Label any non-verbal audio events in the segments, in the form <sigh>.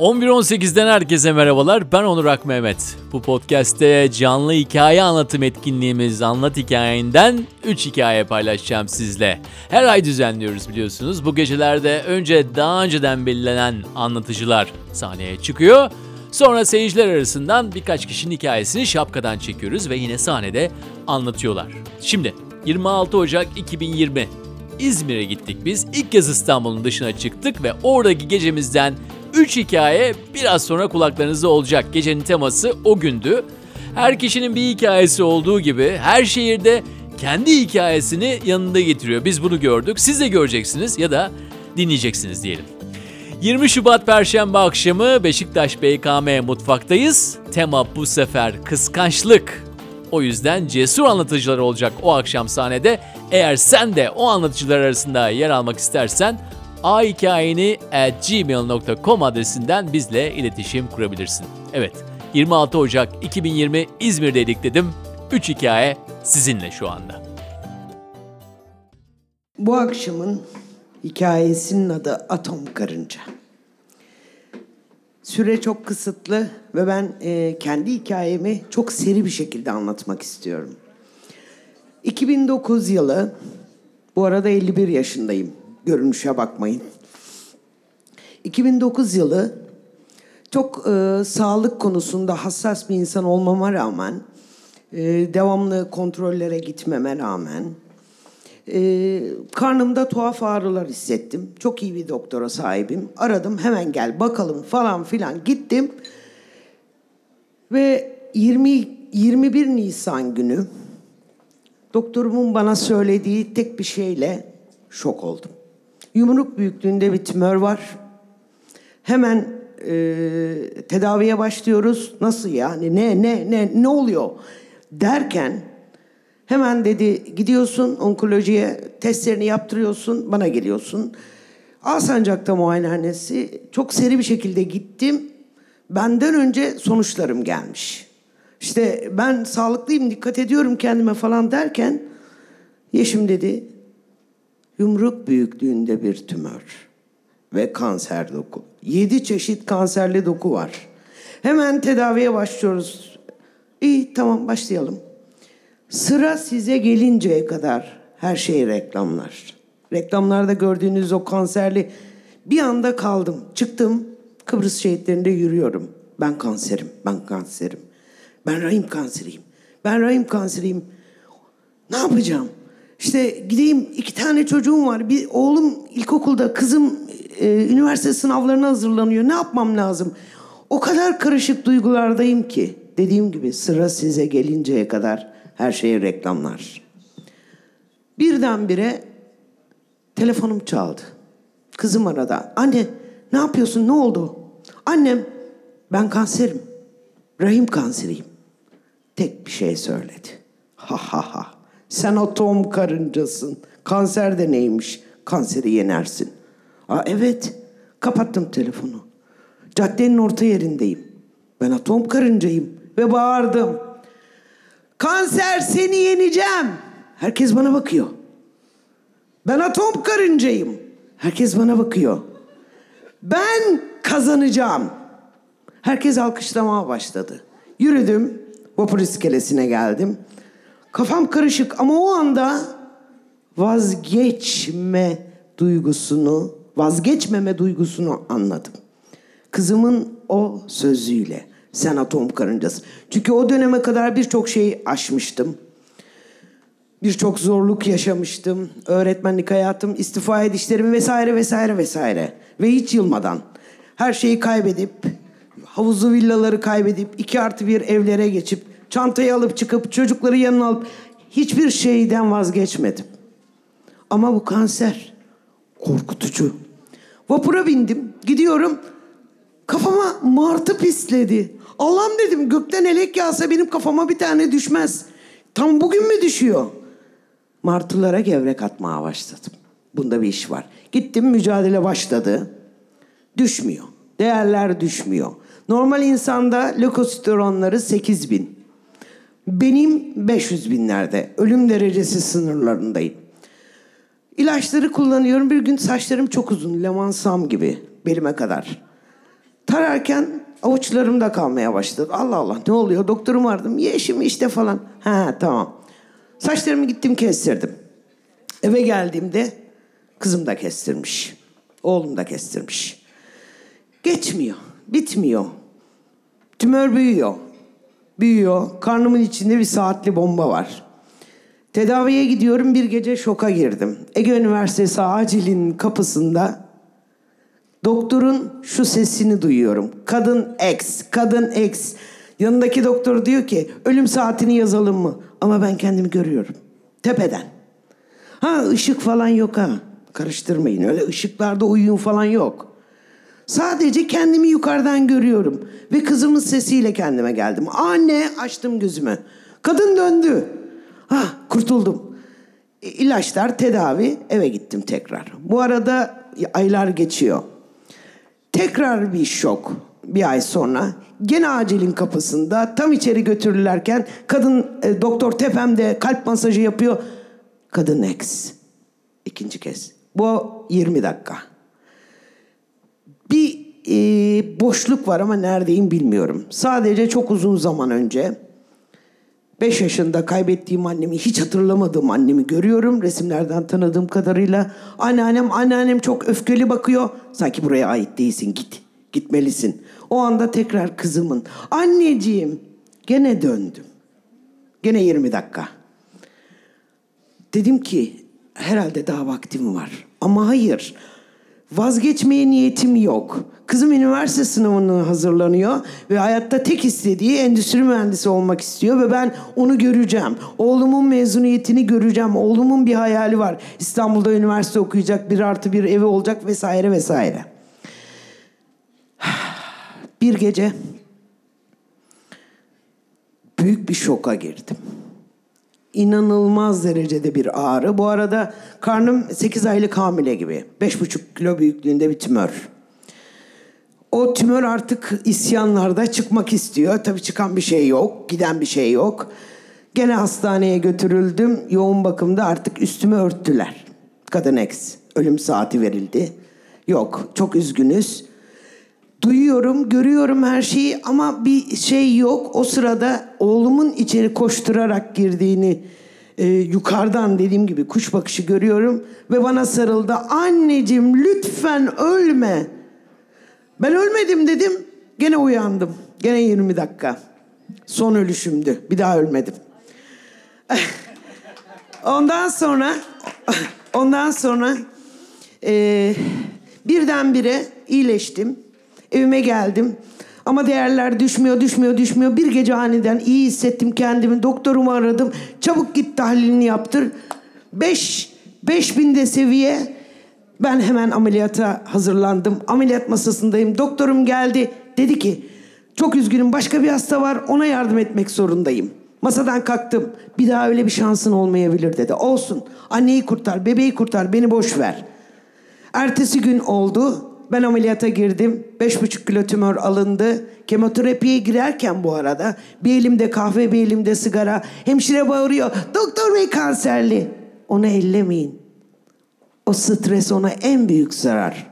11.18'den herkese merhabalar. Ben Onur Ak Mehmet. Bu podcast'te canlı hikaye anlatım etkinliğimiz Anlat Hikayenden 3 hikaye paylaşacağım sizle. Her ay düzenliyoruz biliyorsunuz. Bu gecelerde önce daha önceden belirlenen anlatıcılar sahneye çıkıyor. Sonra seyirciler arasından birkaç kişinin hikayesini şapkadan çekiyoruz ve yine sahnede anlatıyorlar. Şimdi 26 Ocak 2020 İzmir'e gittik biz. İlk kez İstanbul'un dışına çıktık ve oradaki gecemizden 3 hikaye biraz sonra kulaklarınızda olacak. Gecenin teması o gündü. Her kişinin bir hikayesi olduğu gibi her şehirde kendi hikayesini yanında getiriyor. Biz bunu gördük. Siz de göreceksiniz ya da dinleyeceksiniz diyelim. 20 Şubat Perşembe akşamı Beşiktaş BKM mutfaktayız. Tema bu sefer kıskançlık. O yüzden cesur anlatıcılar olacak o akşam sahnede. Eğer sen de o anlatıcılar arasında yer almak istersen ahikayeni at gmail.com adresinden bizle iletişim kurabilirsin. Evet 26 Ocak 2020 İzmir'deydik dedim. 3 hikaye sizinle şu anda. Bu akşamın hikayesinin adı Atom Karınca. Süre çok kısıtlı ve ben e, kendi hikayemi çok seri bir şekilde anlatmak istiyorum. 2009 yılı, bu arada 51 yaşındayım, görünüşe bakmayın. 2009 yılı çok e, sağlık konusunda hassas bir insan olmama rağmen, e, devamlı kontrollere gitmeme rağmen, ee, karnımda tuhaf ağrılar hissettim. Çok iyi bir doktora sahibim. Aradım hemen gel bakalım falan filan gittim. Ve 20 21 Nisan günü doktorumun bana söylediği tek bir şeyle şok oldum. Yumruk büyüklüğünde bir tümör var. Hemen e, tedaviye başlıyoruz. Nasıl yani? Ne ne ne ne oluyor? Derken Hemen dedi gidiyorsun onkolojiye testlerini yaptırıyorsun bana geliyorsun. Alsancak'ta muayenehanesi çok seri bir şekilde gittim. Benden önce sonuçlarım gelmiş. İşte ben sağlıklıyım dikkat ediyorum kendime falan derken Yeşim dedi yumruk büyüklüğünde bir tümör ve kanser doku. Yedi çeşit kanserli doku var. Hemen tedaviye başlıyoruz. İyi tamam başlayalım. Sıra size gelinceye kadar her şey reklamlar. Reklamlarda gördüğünüz o kanserli bir anda kaldım. Çıktım Kıbrıs şehitlerinde yürüyorum. Ben kanserim, ben kanserim. Ben rahim kanseriyim. Ben rahim kanseriyim. Ne yapacağım? İşte gideyim iki tane çocuğum var. Bir oğlum ilkokulda, kızım e, üniversite sınavlarına hazırlanıyor. Ne yapmam lazım? O kadar karışık duygulardayım ki. Dediğim gibi sıra size gelinceye kadar her şeyi reklamlar. Birdenbire telefonum çaldı. Kızım arada. Anne ne yapıyorsun ne oldu? Annem ben kanserim. Rahim kanseriyim. Tek bir şey söyledi. Ha ha ha. Sen atom karıncasın. Kanser de neymiş? Kanseri yenersin. Aa, evet. Kapattım telefonu. Caddenin orta yerindeyim. Ben atom karıncayım. Ve bağırdım. Kanser seni yeneceğim. Herkes bana bakıyor. Ben atom karıncayım. Herkes bana bakıyor. Ben kazanacağım. Herkes alkışlamaya başladı. Yürüdüm. Vapur iskelesine geldim. Kafam karışık ama o anda vazgeçme duygusunu, vazgeçmeme duygusunu anladım. Kızımın o sözüyle. Sen atom karıncası. Çünkü o döneme kadar birçok şeyi aşmıştım. Birçok zorluk yaşamıştım. Öğretmenlik hayatım, istifa edişlerim vesaire vesaire vesaire. Ve hiç yılmadan her şeyi kaybedip, havuzlu villaları kaybedip, iki artı bir evlere geçip, çantayı alıp çıkıp, çocukları yanına alıp hiçbir şeyden vazgeçmedim. Ama bu kanser korkutucu. Vapura bindim, gidiyorum. Kafama martı pisledi. Allah'ım dedim gökten elek yağsa benim kafama bir tane düşmez. Tam bugün mü düşüyor? Martılara gevrek atmaya başladım. Bunda bir iş var. Gittim mücadele başladı. Düşmüyor. Değerler düşmüyor. Normal insanda lökositoronları 8 bin. Benim 500 binlerde. Ölüm derecesi sınırlarındayım. İlaçları kullanıyorum. Bir gün saçlarım çok uzun. Leman Sam gibi belime kadar. Tararken avuçlarımda kalmaya başladı. Allah Allah ne oluyor? Doktorumu aradım. Yeşim işte falan. Ha tamam. Saçlarımı gittim kestirdim. Eve geldiğimde kızım da kestirmiş. Oğlum da kestirmiş. Geçmiyor. Bitmiyor. Tümör büyüyor. Büyüyor. Karnımın içinde bir saatli bomba var. Tedaviye gidiyorum bir gece şoka girdim. Ege Üniversitesi acilin kapısında doktorun şu sesini duyuyorum. Kadın X, kadın X. Yanındaki doktor diyor ki ölüm saatini yazalım mı? Ama ben kendimi görüyorum. Tepeden. Ha ışık falan yok ha. Karıştırmayın. Öyle ışıklarda uyuyun falan yok. Sadece kendimi yukarıdan görüyorum. Ve kızımın sesiyle kendime geldim. Anne açtım gözümü. Kadın döndü. Ha kurtuldum. E, İlaçlar, tedavi, eve gittim tekrar. Bu arada aylar geçiyor. Tekrar bir şok bir ay sonra. Gene acilin kapısında tam içeri götürürlerken kadın e, doktor tepemde kalp masajı yapıyor. Kadın X. İkinci kez. Bu 20 dakika. Bir e, boşluk var ama neredeyim bilmiyorum. Sadece çok uzun zaman önce 5 yaşında kaybettiğim annemi hiç hatırlamadığım annemi görüyorum. Resimlerden tanıdığım kadarıyla. Anneannem, anneannem çok öfkeli bakıyor. Sanki buraya ait değilsin git. Gitmelisin. O anda tekrar kızımın. Anneciğim gene döndüm. Gene 20 dakika. Dedim ki herhalde daha vaktim var. Ama hayır. Vazgeçmeye niyetim yok. Kızım üniversite sınavına hazırlanıyor ve hayatta tek istediği endüstri mühendisi olmak istiyor ve ben onu göreceğim. Oğlumun mezuniyetini göreceğim. Oğlumun bir hayali var. İstanbul'da üniversite okuyacak, bir artı bir evi olacak vesaire vesaire. <sighs> Bir gece büyük bir şoka girdim inanılmaz derecede bir ağrı. Bu arada karnım 8 aylık hamile gibi. 5,5 kilo büyüklüğünde bir tümör. O tümör artık isyanlarda çıkmak istiyor. Tabii çıkan bir şey yok, giden bir şey yok. Gene hastaneye götürüldüm. Yoğun bakımda artık üstümü örttüler. Kadın X. Ölüm saati verildi. Yok, çok üzgünüz. Duyuyorum, görüyorum her şeyi ama bir şey yok. O sırada oğlumun içeri koşturarak girdiğini e, yukarıdan dediğim gibi kuş bakışı görüyorum ve bana sarıldı. Anneciğim lütfen ölme. Ben ölmedim dedim. Gene uyandım. Gene 20 dakika. Son ölüşümdü. Bir daha ölmedim. <laughs> ondan sonra ondan sonra e, birdenbire iyileştim. Evime geldim. Ama değerler düşmüyor, düşmüyor, düşmüyor. Bir gece aniden iyi hissettim kendimi. Doktorumu aradım. Çabuk git tahlilini yaptır. Beş, beş binde seviye. Ben hemen ameliyata hazırlandım. Ameliyat masasındayım. Doktorum geldi. Dedi ki çok üzgünüm başka bir hasta var ona yardım etmek zorundayım. Masadan kalktım. Bir daha öyle bir şansın olmayabilir dedi. Olsun. Anneyi kurtar, bebeği kurtar, beni boş ver. Ertesi gün oldu. Ben ameliyata girdim. Beş buçuk kilo tümör alındı. Kemoterapiye girerken bu arada bir elimde kahve bir elimde sigara. Hemşire bağırıyor. Doktor bey kanserli. Onu ellemeyin. O stres ona en büyük zarar.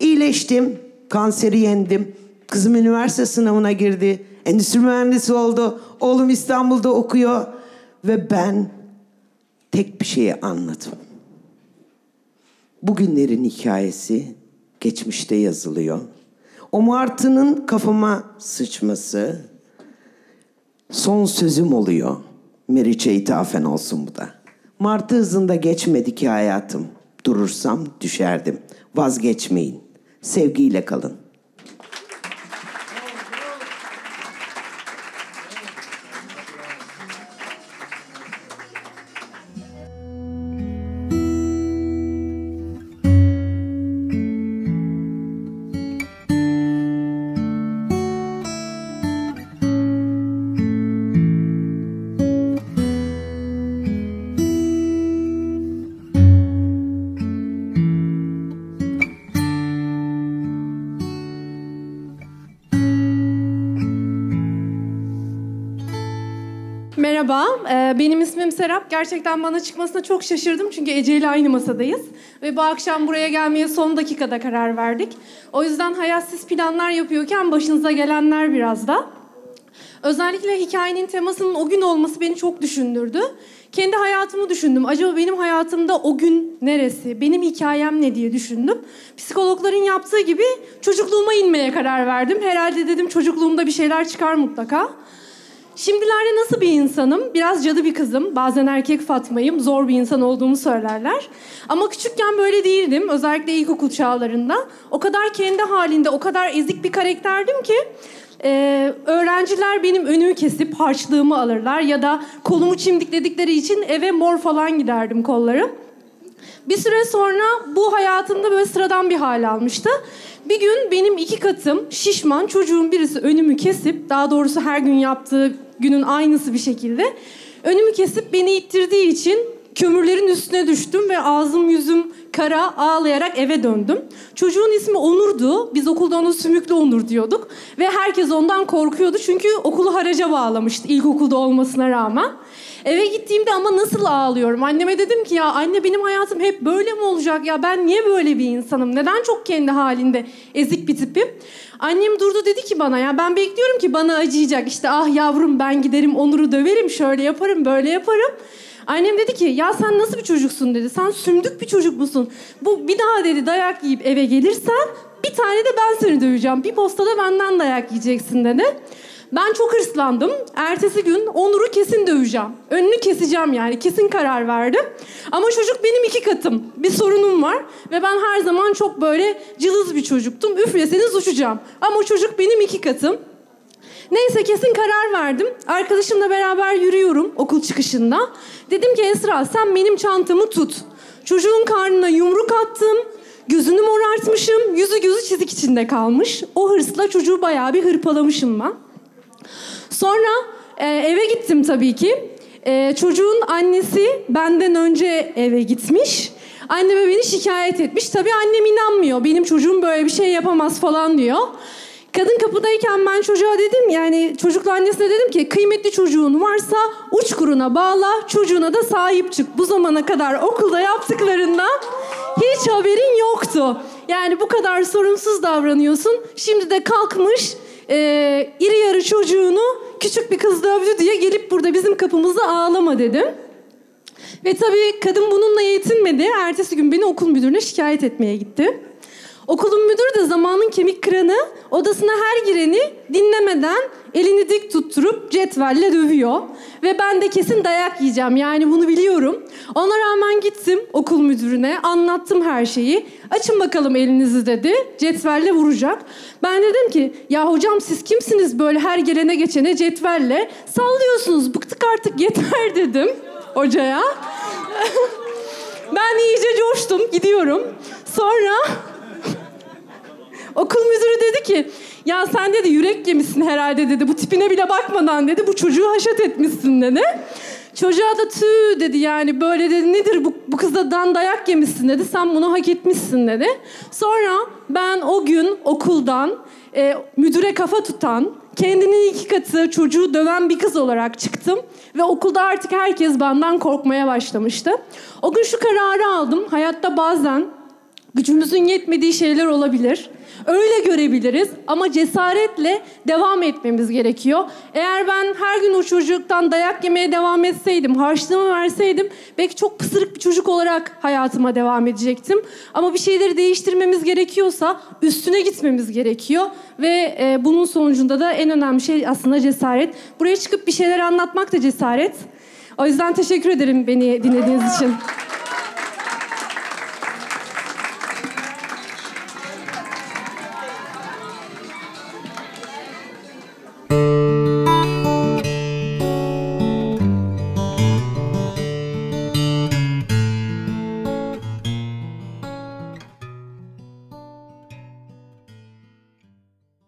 İyileştim. Kanseri yendim. Kızım üniversite sınavına girdi. Endüstri mühendisi oldu. Oğlum İstanbul'da okuyor. Ve ben tek bir şeyi anladım. Bugünlerin hikayesi geçmişte yazılıyor. O martının kafama sıçması son sözüm oluyor. Meriç'e ithafen olsun bu da. Martı hızında geçmedi ki hayatım. Durursam düşerdim. Vazgeçmeyin. Sevgiyle kalın. Benim ismim Serap. Gerçekten bana çıkmasına çok şaşırdım çünkü Ece ile aynı masadayız. Ve bu akşam buraya gelmeye son dakikada karar verdik. O yüzden hayatsiz planlar yapıyorken başınıza gelenler biraz da. Özellikle hikayenin temasının o gün olması beni çok düşündürdü. Kendi hayatımı düşündüm. Acaba benim hayatımda o gün neresi? Benim hikayem ne diye düşündüm. Psikologların yaptığı gibi çocukluğuma inmeye karar verdim. Herhalde dedim çocukluğumda bir şeyler çıkar mutlaka. Şimdilerde nasıl bir insanım? Biraz cadı bir kızım. Bazen erkek Fatma'yım. Zor bir insan olduğumu söylerler. Ama küçükken böyle değildim. Özellikle ilkokul çağlarında. O kadar kendi halinde, o kadar ezik bir karakterdim ki... e, öğrenciler benim önümü kesip harçlığımı alırlar ya da kolumu çimdikledikleri için eve mor falan giderdim kollarım. Bir süre sonra bu hayatımda böyle sıradan bir hal almıştı. Bir gün benim iki katım şişman çocuğun birisi önümü kesip daha doğrusu her gün yaptığı günün aynısı bir şekilde önümü kesip beni ittirdiği için kömürlerin üstüne düştüm ve ağzım yüzüm kara ağlayarak eve döndüm. Çocuğun ismi Onur'du. Biz okulda ona Sümüklü Onur diyorduk. Ve herkes ondan korkuyordu çünkü okulu haraca bağlamıştı ilkokulda olmasına rağmen. Eve gittiğimde ama nasıl ağlıyorum? Anneme dedim ki ya anne benim hayatım hep böyle mi olacak? Ya ben niye böyle bir insanım? Neden çok kendi halinde ezik bir tipim? Annem durdu dedi ki bana ya ben bekliyorum ki bana acıyacak. İşte ah yavrum ben giderim Onur'u döverim şöyle yaparım böyle yaparım. Annem dedi ki ya sen nasıl bir çocuksun dedi. Sen sümdük bir çocuk musun? Bu bir daha dedi dayak yiyip eve gelirsen bir tane de ben seni döveceğim. Bir postada benden dayak yiyeceksin dedi. Ben çok hırslandım. Ertesi gün Onur'u kesin döveceğim. Önünü keseceğim yani. Kesin karar verdim. Ama çocuk benim iki katım. Bir sorunum var. Ve ben her zaman çok böyle cılız bir çocuktum. Üfleseniz uçacağım. Ama çocuk benim iki katım. Neyse kesin karar verdim. Arkadaşımla beraber yürüyorum okul çıkışında. Dedim ki Esra sen benim çantamı tut. Çocuğun karnına yumruk attım. Gözünü morartmışım. Yüzü gözü çizik içinde kalmış. O hırsla çocuğu bayağı bir hırpalamışım ben. Sonra e, eve gittim tabii ki. E, çocuğun annesi benden önce eve gitmiş. Anneme beni şikayet etmiş. Tabii annem inanmıyor. Benim çocuğum böyle bir şey yapamaz falan diyor. Kadın kapıdayken ben çocuğa dedim yani çocukla annesine dedim ki kıymetli çocuğun varsa uç kuruna bağla çocuğuna da sahip çık. Bu zamana kadar okulda yaptıklarından hiç haberin yoktu. Yani bu kadar sorumsuz davranıyorsun. Şimdi de kalkmış e, iri yarı çocuğunu küçük bir kız dövdü diye gelip burada bizim kapımızda ağlama dedim. Ve tabii kadın bununla yetinmedi. Ertesi gün beni okul müdürüne şikayet etmeye gitti. Okulun müdürü de zamanın kemik kıranı odasına her gireni dinlemeden elini dik tutturup cetvelle dövüyor. Ve ben de kesin dayak yiyeceğim yani bunu biliyorum. Ona rağmen gittim okul müdürüne anlattım her şeyi. Açın bakalım elinizi dedi cetvelle vuracak. Ben dedim ki ya hocam siz kimsiniz böyle her gelene geçene cetvelle sallıyorsunuz bıktık artık <laughs> yeter dedim hocaya. <laughs> ben iyice coştum gidiyorum. Sonra Okul müdürü dedi ki ya sen dedi yürek yemişsin herhalde dedi. Bu tipine bile bakmadan dedi bu çocuğu haşat etmişsin dedi. Çocuğa da tüh dedi yani böyle dedi nedir bu, bu kızdan dayak yemişsin dedi. Sen bunu hak etmişsin dedi. Sonra ben o gün okuldan e, müdüre kafa tutan, kendinin iki katı çocuğu döven bir kız olarak çıktım. Ve okulda artık herkes benden korkmaya başlamıştı. O gün şu kararı aldım. Hayatta bazen gücümüzün yetmediği şeyler olabilir. Öyle görebiliriz ama cesaretle devam etmemiz gerekiyor. Eğer ben her gün o çocuktan dayak yemeye devam etseydim, harçlığımı verseydim belki çok pısırık bir çocuk olarak hayatıma devam edecektim. Ama bir şeyleri değiştirmemiz gerekiyorsa üstüne gitmemiz gerekiyor. Ve e, bunun sonucunda da en önemli şey aslında cesaret. Buraya çıkıp bir şeyler anlatmak da cesaret. O yüzden teşekkür ederim beni dinlediğiniz için.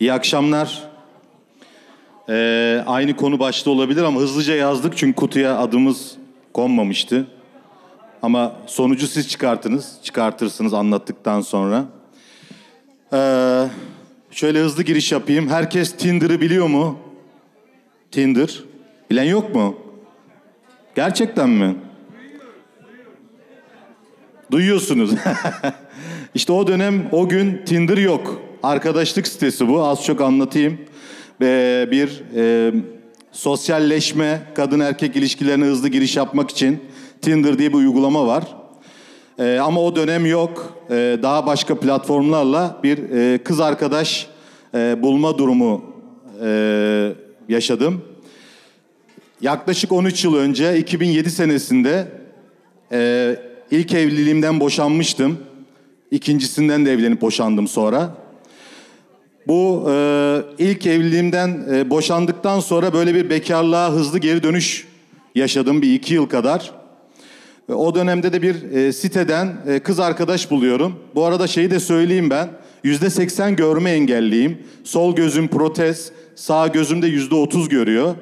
İyi akşamlar. Ee, aynı konu başta olabilir ama hızlıca yazdık çünkü kutuya adımız konmamıştı. Ama sonucu siz çıkartınız, çıkartırsınız anlattıktan sonra. Ee, şöyle hızlı giriş yapayım. Herkes Tinder'ı biliyor mu? Tinder. Bilen yok mu? Gerçekten mi? Duyuyorsunuz. <laughs> işte o dönem o gün Tinder yok. Arkadaşlık sitesi bu. Az çok anlatayım. Ee, bir e, sosyalleşme, kadın erkek ilişkilerine hızlı giriş yapmak için Tinder diye bir uygulama var. Ee, ama o dönem yok. Ee, daha başka platformlarla bir e, kız arkadaş e, bulma durumu e, yaşadım. Yaklaşık 13 yıl önce 2007 senesinde e, ilk evliliğimden boşanmıştım. İkincisinden de evlenip boşandım sonra. Bu e, ilk evliliğimden e, boşandıktan sonra böyle bir bekarlığa hızlı geri dönüş yaşadım bir iki yıl kadar. Ve O dönemde de bir e, siteden e, kız arkadaş buluyorum. Bu arada şeyi de söyleyeyim ben. Yüzde seksen görme engelliyim. Sol gözüm protez, sağ gözüm de yüzde otuz görüyor.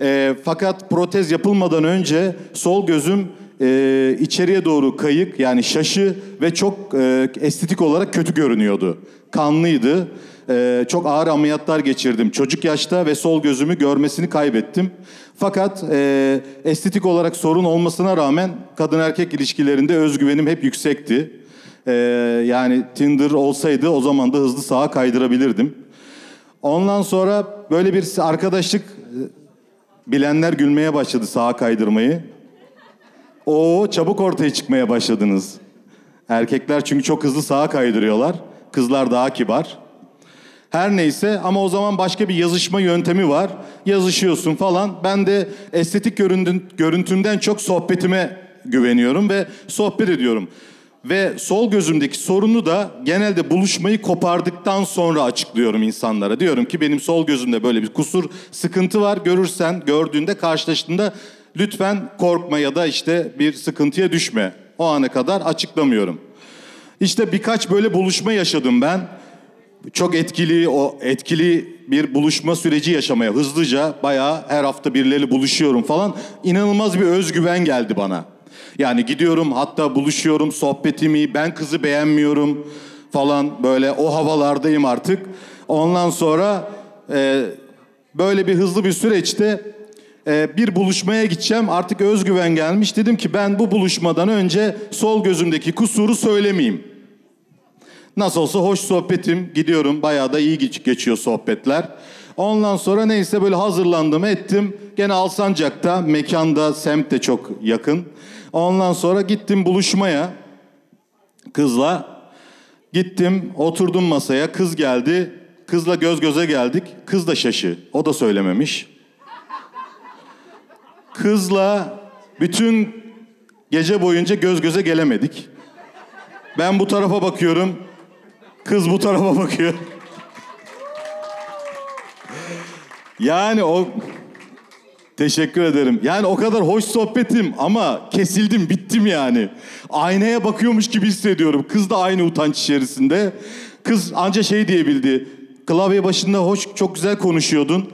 E, fakat protez yapılmadan önce sol gözüm e, içeriye doğru kayık yani şaşı ve çok e, estetik olarak kötü görünüyordu. Kanlıydı. E, çok ağır ameliyatlar geçirdim çocuk yaşta ve sol gözümü görmesini kaybettim. Fakat e, estetik olarak sorun olmasına rağmen kadın erkek ilişkilerinde özgüvenim hep yüksekti. E, yani Tinder olsaydı o zaman da hızlı sağa kaydırabilirdim. Ondan sonra böyle bir arkadaşlık e, bilenler gülmeye başladı sağa kaydırmayı. O çabuk ortaya çıkmaya başladınız. Erkekler çünkü çok hızlı sağa kaydırıyorlar. Kızlar daha kibar. Her neyse ama o zaman başka bir yazışma yöntemi var. Yazışıyorsun falan. Ben de estetik görüntün, görüntümden çok sohbetime güveniyorum ve sohbet ediyorum. Ve sol gözümdeki sorunu da genelde buluşmayı kopardıktan sonra açıklıyorum insanlara. Diyorum ki benim sol gözümde böyle bir kusur, sıkıntı var. Görürsen, gördüğünde, karşılaştığında lütfen korkma ya da işte bir sıkıntıya düşme. O ana kadar açıklamıyorum. İşte birkaç böyle buluşma yaşadım ben çok etkili o etkili bir buluşma süreci yaşamaya hızlıca bayağı her hafta birileriyle buluşuyorum falan inanılmaz bir özgüven geldi bana. Yani gidiyorum hatta buluşuyorum sohbetimi ben kızı beğenmiyorum falan böyle o havalardayım artık. Ondan sonra e, böyle bir hızlı bir süreçte e, bir buluşmaya gideceğim artık özgüven gelmiş dedim ki ben bu buluşmadan önce sol gözümdeki kusuru söylemeyeyim. Nasıl olsa hoş sohbetim gidiyorum bayağı da iyi geç- geçiyor sohbetler. Ondan sonra neyse böyle hazırlandım ettim. Gene Alsancak'ta mekanda semt de çok yakın. Ondan sonra gittim buluşmaya kızla. Gittim oturdum masaya kız geldi. Kızla göz göze geldik. Kız da şaşı. O da söylememiş. Kızla bütün gece boyunca göz göze gelemedik. Ben bu tarafa bakıyorum. Kız bu tarafa bakıyor. Yani o Teşekkür ederim. Yani o kadar hoş sohbetim ama kesildim, bittim yani. Aynaya bakıyormuş gibi hissediyorum. Kız da aynı utanç içerisinde. Kız anca şey diyebildi. Klavye başında hoş, çok güzel konuşuyordun.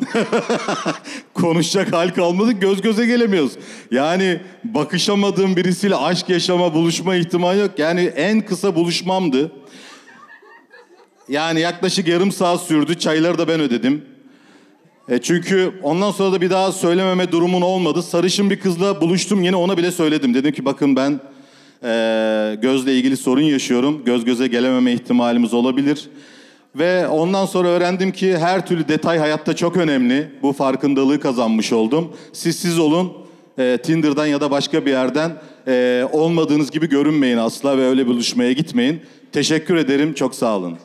<laughs> Konuşacak hal kalmadı, göz göze gelemiyoruz. Yani bakışamadığım birisiyle aşk yaşama, buluşma ihtimali yok. Yani en kısa buluşmamdı. Yani yaklaşık yarım saat sürdü. Çayları da ben ödedim. E çünkü ondan sonra da bir daha söylememe durumun olmadı. Sarışın bir kızla buluştum yine ona bile söyledim. Dedim ki bakın ben e, gözle ilgili sorun yaşıyorum. Göz göze gelememe ihtimalimiz olabilir. Ve ondan sonra öğrendim ki her türlü detay hayatta çok önemli. Bu farkındalığı kazanmış oldum. Siz siz olun. E, Tinder'dan ya da başka bir yerden e, olmadığınız gibi görünmeyin asla ve öyle buluşmaya gitmeyin. Teşekkür ederim. Çok sağ olun.